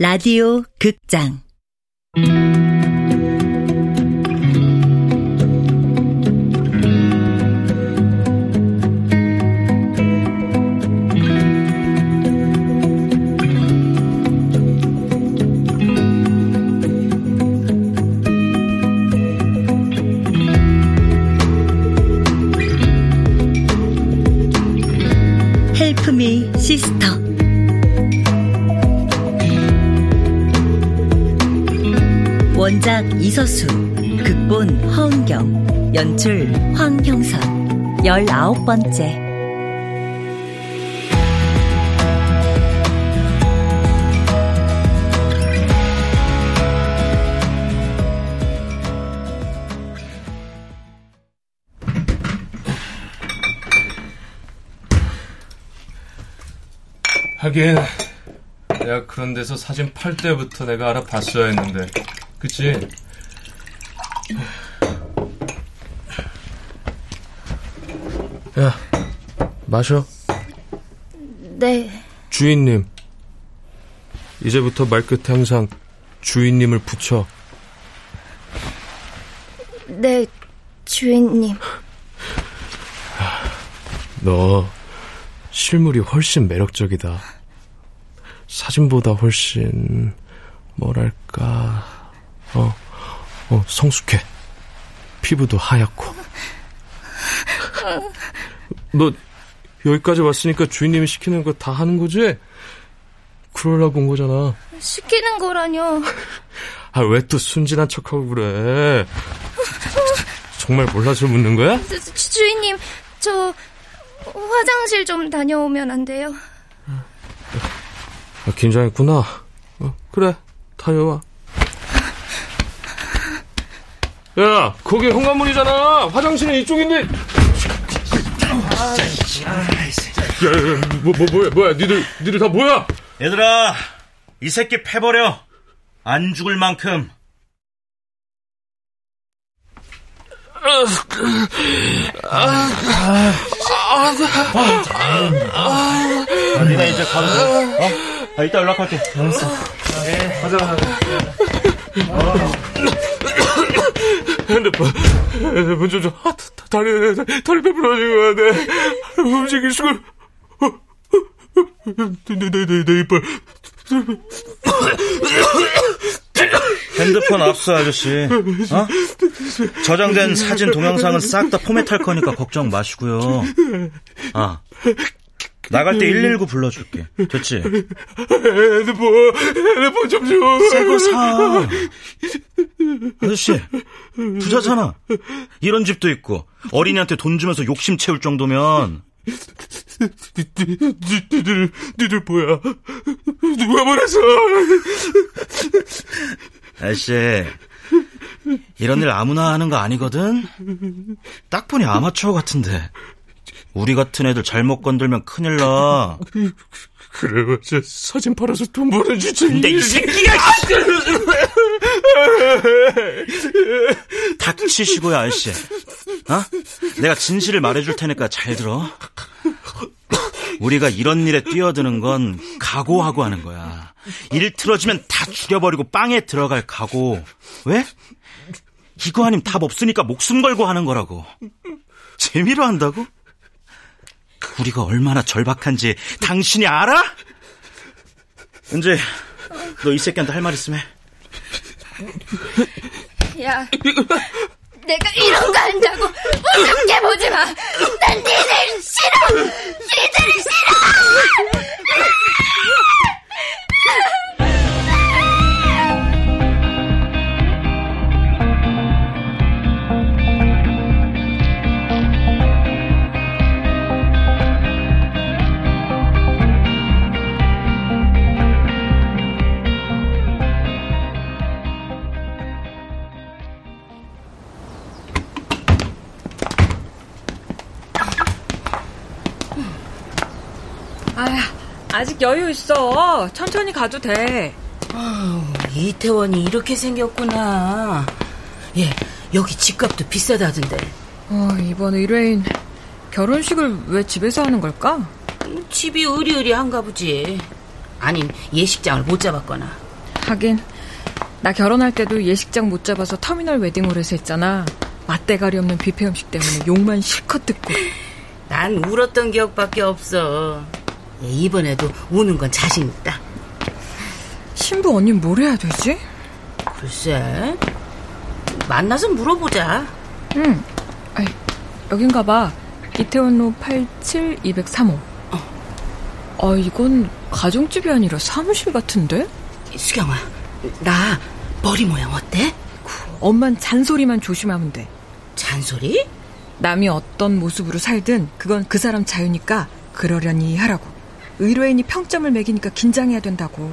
라디오 극장. 헬프미 시스터 원작 이서수 극본 허은경 연출 황형선 열아홉 번째. 하긴 내가 그런 데서 사진 팔 때부터 내가 알아봤어야 했는데 그치? 야 마셔 네. 주인님 이제부터 말끝에 항상 주인님을 붙여 네, 주인님. 너 실물이 훨씬 매력적이다. 사진보다 훨씬 뭐랄까 어, 어 성숙해. 피부도 하얗고. 너 여기까지 왔으니까 주인님이 시키는 거 다 하는 거지? 그러려고 온 거잖아. 시키는 거라뇨. 아, 왜 또 순진한 척하고 그래? 정말 몰라서 묻는 거야? 주, 주- 주인님, 저 화장실 좀 다녀오면 안 돼요? 아, 긴장했구나. 어, 그래, 다녀와. 야, 거기 현관문이잖아. 화장실은 이쪽인데. 야, 야, 야, 뭐, 뭐, 뭐야, 뭐야, 니들, 니들 다 뭐야? 얘들아, 이 새끼 패버려. 안 죽을 만큼. 아, 니네 이제 가도 돼? 어? 아, 이따 연락할게. 알았어. 핸드폰, 핸드폰 좀, 좀, 아, 다- 다리, 다리 거 같아. 움직일 수가, 내, 내, 내, 내 이빨. 핸드폰 압수, 아저씨. 어? 저장된 사진, 동영상은 싹 다 포맷할 거니까 걱정 마시고요. 아, 나갈 때 119 불러줄게. 됐지? 핸드폰, 핸드폰 좀 줘. 새거 사. 아저씨, 부자잖아. 이런 집도 있고, 어린이한테 돈 주면서 욕심 채울 정도면, 니들, 니들 뭐야? 누가 보냈어? 아저씨, 이런 일 아무나 하는 거 아니거든? 딱 보니 아마추어 같은데. 우리 같은 애들 잘못 건들면 큰일 나. 그래, 저 사진 팔아서 돈 버는 주체. 근데 이 새끼가! 닥치시고요, 아저씨. 어? 내가 진실을 말해줄 테니까 잘 들어. 우리가 이런 일에 뛰어드는 건 각오하고 하는 거야. 일 틀어지면 다 죽여버리고 빵에 들어갈 각오. 왜? 이거 아님 답 없으니까 목숨 걸고 하는 거라고. 재미로 한다고? 우리가 얼마나 절박한지 당신이 알아? 은재, 너이 새끼한테 할 말 있으면 해. 야, 내가 이런 거 한다고 우습게 보지 마. 난 니들 싫어. 니들 아직 여유 있어. 천천히 가도 돼. 이태원이 이렇게 생겼구나. 예, 여기 집값도 비싸다던데. 어, 이번 의뢰인 결혼식을 왜 집에서 하는 걸까? 집이 으리으리한가 보지. 아님 예식장을 못 잡았거나. 하긴 나 결혼할 때도 예식장 못 잡아서 터미널 웨딩홀에서 했잖아. 맛대가리 없는 뷔페 음식 때문에 욕만 실컷 듣고. 난 울었던 기억밖에 없어. 예, 이번에도 우는 건 자신 있다. 신부 언니 뭘 해야 되지? 글쎄, 만나서 물어보자. 응. 아이, 여긴가 봐. 이태원로 87203호. 어. 아, 이건 가정집이 아니라 사무실 같은데? 수경아, 나 머리 모양 어때? 엄만 잔소리만 조심하면 돼. 잔소리? 남이 어떤 모습으로 살든 그건 그 사람 자유니까 그러려니 하라고. 의뢰인이 평점을 매기니까 긴장해야 된다고.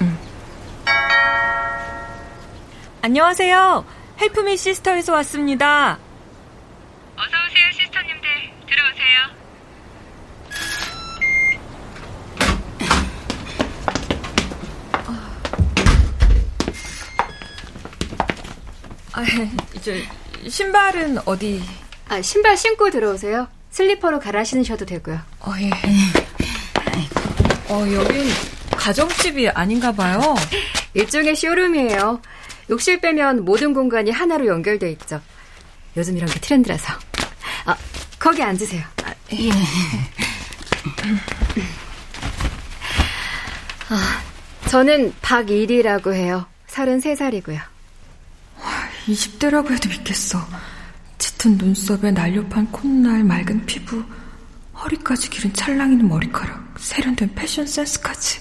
응. 안녕하세요. 헬프미 시스터에서 왔습니다. 어서 오세요, sister님들. 들어오세요. 아, 이제 신발은 어디? 아, 신발 신고 들어오세요. 슬리퍼로 갈아 신으셔도 되고요. 어, 예. 어, 여긴 가정집이 아닌가 봐요. 일종의 쇼룸이에요. 욕실 빼면 모든 공간이 하나로 연결돼 있죠. 요즘 이런 게 트렌드라서. 아, 거기 앉으세요. 아, 예. 아, 저는 박일이라고 해요. 33살이고요. 20대라고 해도 믿겠어. 짙은 눈썹에 날렵한 콧날, 맑은 피부, 허리까지 기른 찰랑이는 머리카락, 세련된 패션 센스까지.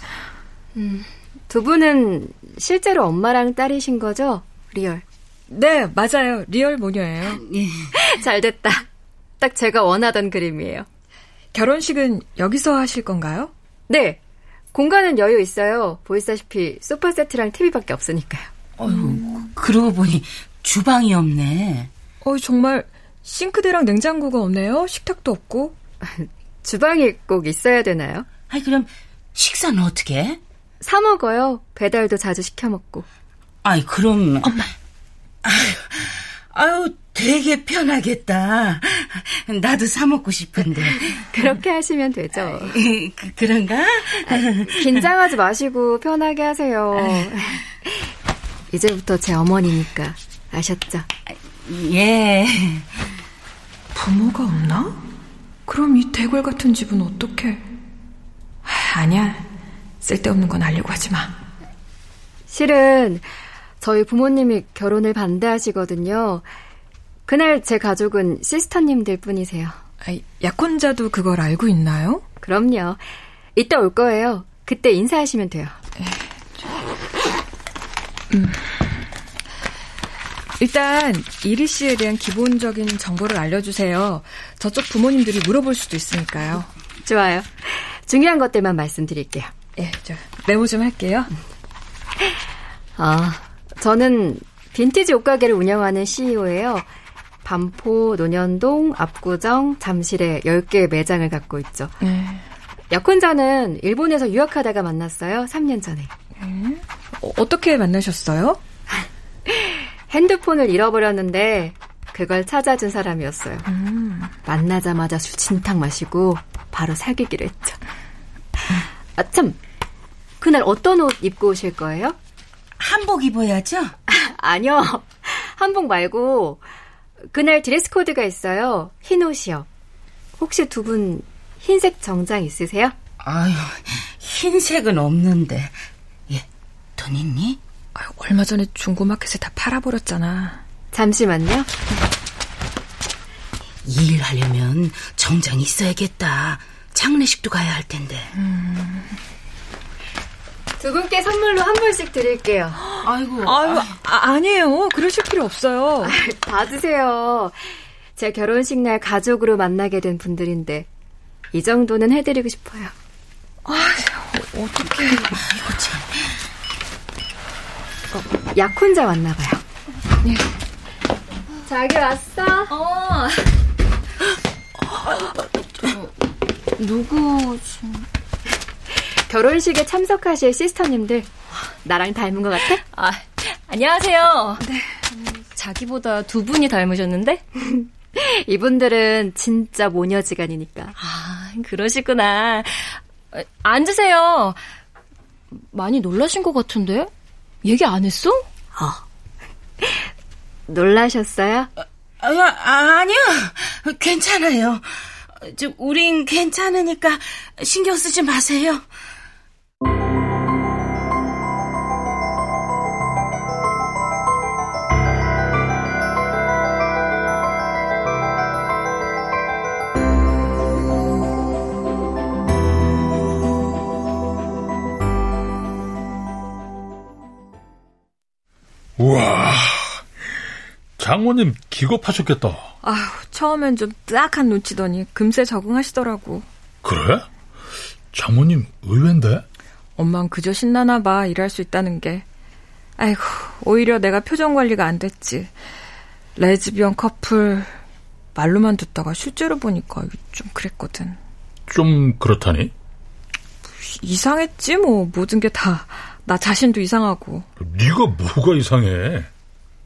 음, 두 분은 실제로 엄마랑 딸이신 거죠? Real. 네, 맞아요. Real 모녀예요. 예. 잘 됐다. 딱 제가 원하던 그림이에요. 결혼식은 여기서 하실 건가요? 네. 공간은 여유 있어요. 보시다시피 소파 세트랑 TV밖에 없으니까요. 어휴, 그러고 보니 주방이 없네. 어, 정말 싱크대랑 냉장고가 없네요. 식탁도 없고. 주방이 꼭 있어야 되나요? 아니 그럼 식사는 어떻게 해? 사 먹어요. 배달도 자주 시켜 먹고. 아이 그럼 엄마. 아유, 아유 되게 편하겠다. 나도 사 먹고 싶은데. 그렇게 하시면 되죠. 그, 그런가? 아, 긴장하지 마시고 편하게 하세요. 이제부터 제 어머니니까 아셨죠? 예. 부모가 없나? 그럼 이 대궐 같은 집은 어떻게? 아니야. 쓸데없는 건 알려고 하지 마. 실은 저희 부모님이 결혼을 반대하시거든요. 그날 제 가족은 시스터님들 뿐이세요. 아, 약혼자도 그걸 알고 있나요? 그럼요. 이따 올 거예요. 그때 인사하시면 돼요. 음. 일단 이리 씨에 대한 기본적인 정보를 알려주세요. 저쪽 부모님들이 물어볼 수도 있으니까요. 좋아요. 중요한 것들만 말씀드릴게요. 예, 저 메모 좀 할게요. 아, 저는 빈티지 옷가게를 운영하는 CEO예요. 반포, 논현동, 압구정, 잠실에 10개의 매장을 갖고 있죠. 네. 약혼자는 일본에서 유학하다가 만났어요. 3년 전에. 네. 어, 어떻게 만나셨어요? 핸드폰을 잃어버렸는데 그걸 찾아준 사람이었어요. 음. 만나자마자 술 진탕 마시고 바로 사귀기로 했죠. 아, 참. 그날 어떤 옷 입고 오실 거예요? 한복 입어야죠? 아니요. 한복 말고 그날 드레스 코드가 있어요. 흰 옷이요. 혹시 두 분 흰색 정장 있으세요? 아유, 흰색은 없는데. 예, 돈 있니? 아유, 얼마 전에 중고마켓에 다 팔아버렸잖아. 잠시만요. 일하려면 정장 있어야겠다. 장례식도 가야 할 텐데. 음. 두 분께 선물로 한 벌씩 드릴게요. 아이고. 아유, 아, 아니에요. 그러실 필요 없어요. 아, 받으세요. 제 결혼식 날 가족으로 만나게 된 분들인데 이 정도는 해드리고 싶어요. 아, 어떻게 이거 참. 어, 약혼자 왔나 봐요. 네. 자기 왔어? 어. 누구지? 결혼식에 참석하실 시스터님들 나랑 닮은 것 같아? 아, 안녕하세요. 네. 자기보다 두 분이 닮으셨는데? 이분들은 진짜 모녀지간이니까. 아, 그러시구나. 앉으세요. 많이 놀라신 것 같은데? 얘기 안 했어? 어. 놀라셨어요? 아, 아, 아니요. 괜찮아요. 저, 우린 괜찮으니까 신경 쓰지 마세요. 우와, 장모님 기겁하셨겠다. 아휴, 처음엔 좀 뜨악한 눈치더니 금세 적응하시더라고. 그래? 장모님 의외인데? 엄만 그저 신나나 봐, 일할 수 있다는 게. 아이고, 오히려 내가 표정 관리가 안 됐지. 레즈비언 커플, 말로만 듣다가 실제로 보니까 좀 그랬거든. 좀 그렇다니? 이상했지, 뭐. 모든 게 다. 나 자신도 이상하고. 네가 뭐가 이상해?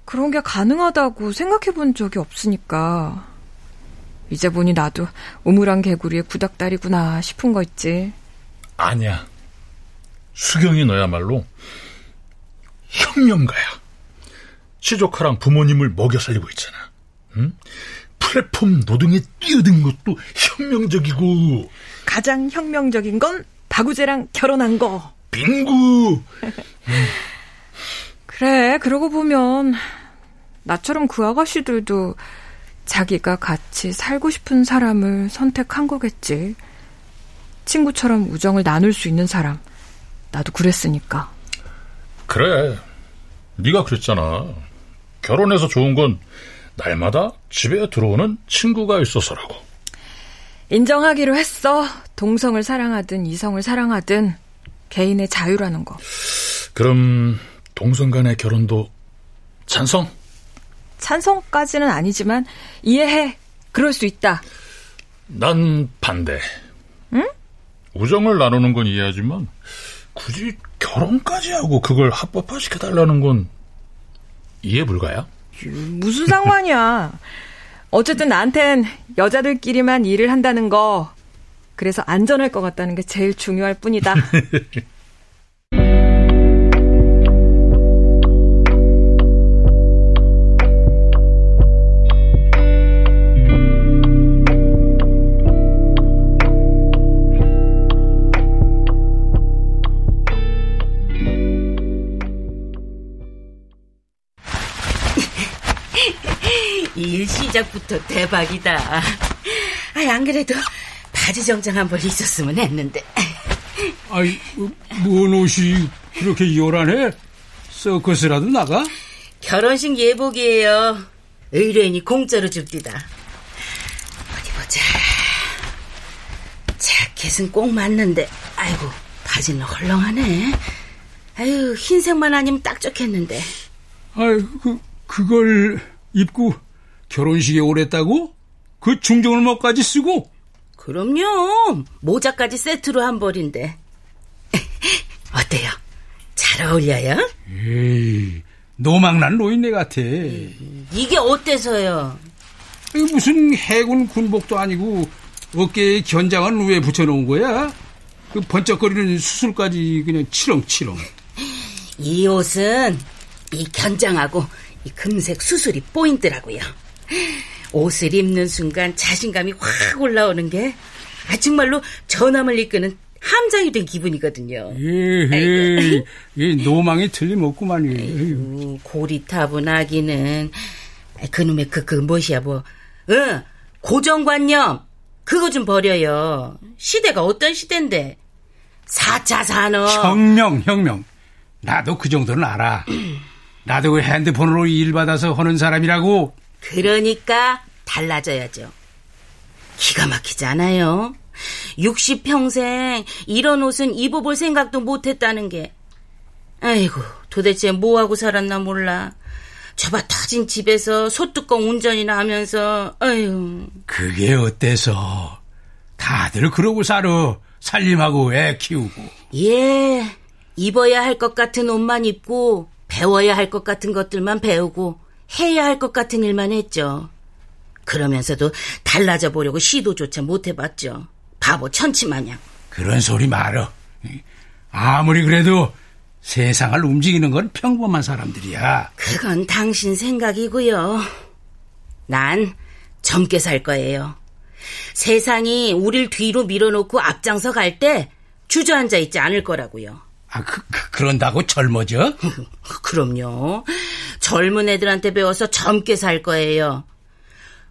그런 게 가능하다고 생각해 본 적이 없으니까. 이제 보니 나도 우물안 개구리의 구닥다리구나 싶은 거 있지. 아니야. 수경이 너야말로 혁명가야. 시조카랑 부모님을 먹여 살리고 있잖아. 응? 플랫폼 노동에 뛰어든 것도 혁명적이고. 가장 혁명적인 건 바구제랑 결혼한 거. 빙구. 그래, 그러고 보면 나처럼 그 아가씨들도 자기가 같이 살고 싶은 사람을 선택한 거겠지. 친구처럼 우정을 나눌 수 있는 사람. 나도 그랬으니까. 그래. 네가 그랬잖아. 결혼해서 좋은 건 날마다 집에 들어오는 친구가 있어서라고. 인정하기로 했어. 동성을 사랑하든 이성을 사랑하든 개인의 자유라는 거. 그럼 동성 간의 결혼도 찬성? 찬성까지는 아니지만 이해해. 그럴 수 있다. 난 반대. 응? 우정을 나누는 건 이해하지만 굳이 결혼까지 하고 그걸 합법화시켜 달라는 건 이해 불가야? 무슨 상관이야. 어쨌든 나한텐 여자들끼리만 일을 한다는 거 그래서 안전할 것 같다는 게 제일 중요할 뿐이다. 일 시작부터 대박이다. 아이, 안 그래도 바지 정장 한번 있었으면 했는데. 아이, 뭔 옷이 그렇게 요란해? 서커스라도 나가? 결혼식 예복이에요. 의뢰인이 공짜로 줍디다. 어디 보자. 자켓은 꼭 맞는데, 아이고, 바지는 헐렁하네. 아유, 흰색만 아니면 딱 좋겠는데. 아이, 그, 그걸 입고 결혼식에 오랬다고? 그 중정을 뭐까지 쓰고? 그럼요. 모자까지 세트로 한 벌인데. 어때요? 잘 어울려요? 에이, 노망난 노인네 같아. 이게 어때서요? 무슨 해군 군복도 아니고 어깨에 견장은 왜 붙여놓은 거야? 그 번쩍거리는 수술까지 그냥 치렁치렁. 이 옷은 이 견장하고 이 금색 수술이 포인트라고요. 옷을 입는 순간 자신감이 확 올라오는 게 아, 정말로 전함을 이끄는 함장이 된 기분이거든요. 에이, 이 노망이 틀림없구만. 고리타분하기는 그놈의 그, 그 무엇이야 뭐. 응, 고정관념 그거 좀 버려요. 시대가 어떤 시대인데. 4차 산업. 혁명, 혁명. 나도 그 정도는 알아. 나도 그 핸드폰으로 일 받아서 하는 사람이라고. 그러니까 달라져야죠. 기가 막히지 않아요? 60평생 이런 옷은 입어볼 생각도 못했다는 게. 아이고, 도대체 뭐하고 살았나 몰라. 저봐 터진 집에서 소뚜껑 운전이나 하면서, 아유. 그게 어때서? 다들 그러고 살아. 살림하고 애 키우고. 예, 입어야 할 것 같은 옷만 입고, 배워야 할 것 같은 것들만 배우고, 해야 할 것 같은 일만 했죠. 그러면서도 달라져 보려고 시도조차 못 해봤죠. 바보 천치마냥. 그런 소리 말어. 아무리 그래도 세상을 움직이는 건 평범한 사람들이야. 그건 당신 생각이고요. 난 젊게 살 거예요. 세상이 우릴 뒤로 밀어놓고 앞장서 갈 때 주저앉아 있지 않을 거라고요. 아, 그, 그 런다고 젊어져? 그럼요. 젊은 애들한테 배워서 젊게 살 거예요.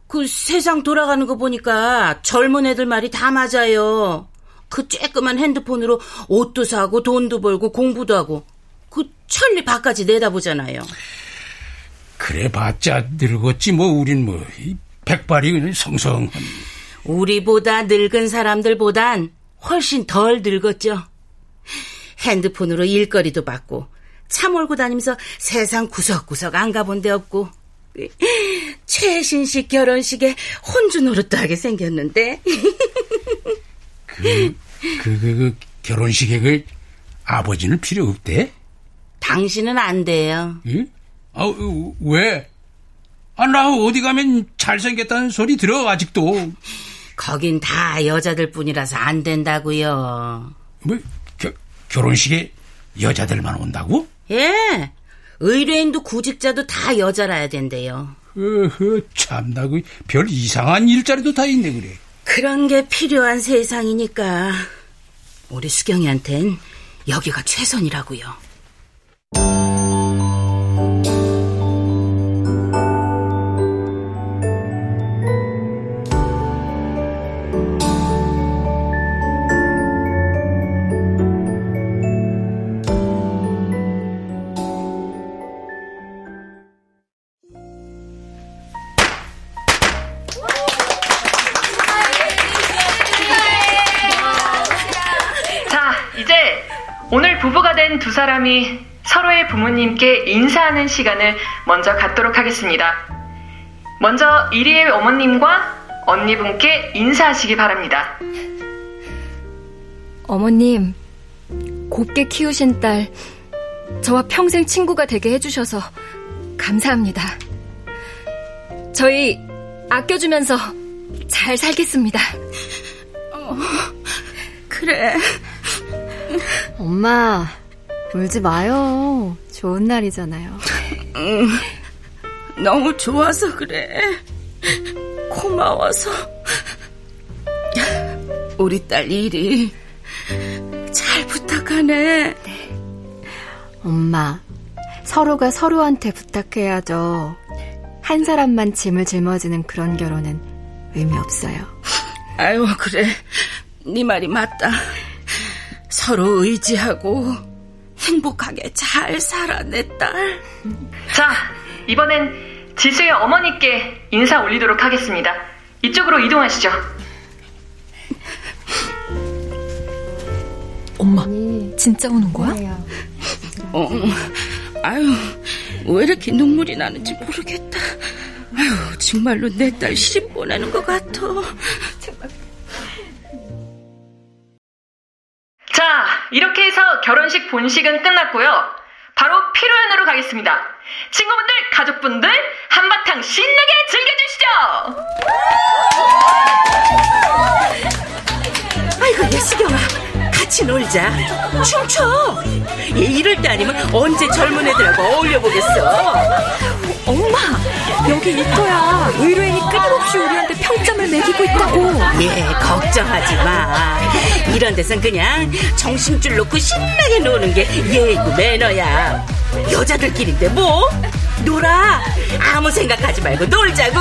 그 세상 돌아가는 거 보니까 젊은 애들 말이 다 맞아요. 그 쬐끄만 핸드폰으로 옷도 사고 돈도 벌고 공부도 하고 그 천리 밖까지 내다보잖아요. 그래 봤자 늙었지 뭐 우린 뭐 백발이 그냥 성성한. 우리보다 늙은 사람들보단 훨씬 덜 늙었죠. 핸드폰으로 일거리도 받고 차 몰고 다니면서 세상 구석구석 안 가본 데 없고 최신식 결혼식에 혼주 노릇도 하게 생겼는데 그, 그, 그, 그 결혼식에 그 아버지는 필요 없대? 당신은 안 돼요. 예? 아, 왜? 아, 나 어디 가면 잘생겼다는 소리 들어, 아직도. 거긴 다 여자들 뿐이라서 안 된다고요. 뭐, 겨, 결혼식에 여자들만 온다고? 예. 의뢰인도 구직자도 다 여자라야 된대요. 어허, 참나, 그, 별 이상한 일자리도 다 있네, 그래. 그런 게 필요한 세상이니까. 우리 수경이한텐 여기가 최선이라고요. 사람이 서로의 부모님께 인사하는 시간을 먼저 갖도록 하겠습니다. 먼저 이리의 어머님과 언니분께 인사하시기 바랍니다. 어머님, 곱게 키우신 딸, 저와 평생 친구가 되게 해주셔서 감사합니다. 저희 아껴주면서 잘 살겠습니다. 어, 그래. 엄마, 울지 마요. 좋은 날이잖아요. 응, 너무 좋아서 그래. 고마워서. 우리 딸 일이 잘 부탁하네. 네. 엄마, 서로가 서로한테 부탁해야죠. 한 사람만 짐을 짊어지는 그런 결혼은 의미 없어요. 아유, 그래. 네 말이 맞다. 서로 의지하고 행복하게 잘 살아, 내 딸. 자, 이번엔 지수의 어머니께 인사 올리도록 하겠습니다. 이쪽으로 이동하시죠. 엄마, 진짜 우는 거야? 어, 아유, 왜 이렇게 눈물이 나는지 모르겠다. 아유, 정말로 내 딸 시집 보내는 것 같아. 결혼식 본식은 끝났고요. 바로 피로연으로 가겠습니다. 친구분들, 가족분들, 한바탕 신나게 즐겨주시죠! 아이고, 예수경아. 같이 놀자. 춤춰. 이럴 때 아니면 언제 젊은 애들하고 어울려 보겠어. 엄마, 여기 이터야. 의뢰인이 끊임없이 우리한테 평점을 매기고 있다고. 예, 걱정하지 마. 이런 데선 그냥 정신줄 놓고 신나게 노는 게 예의고 매너야. 여자들끼리인데 뭐? 놀아. 아무 생각하지 말고 놀자고.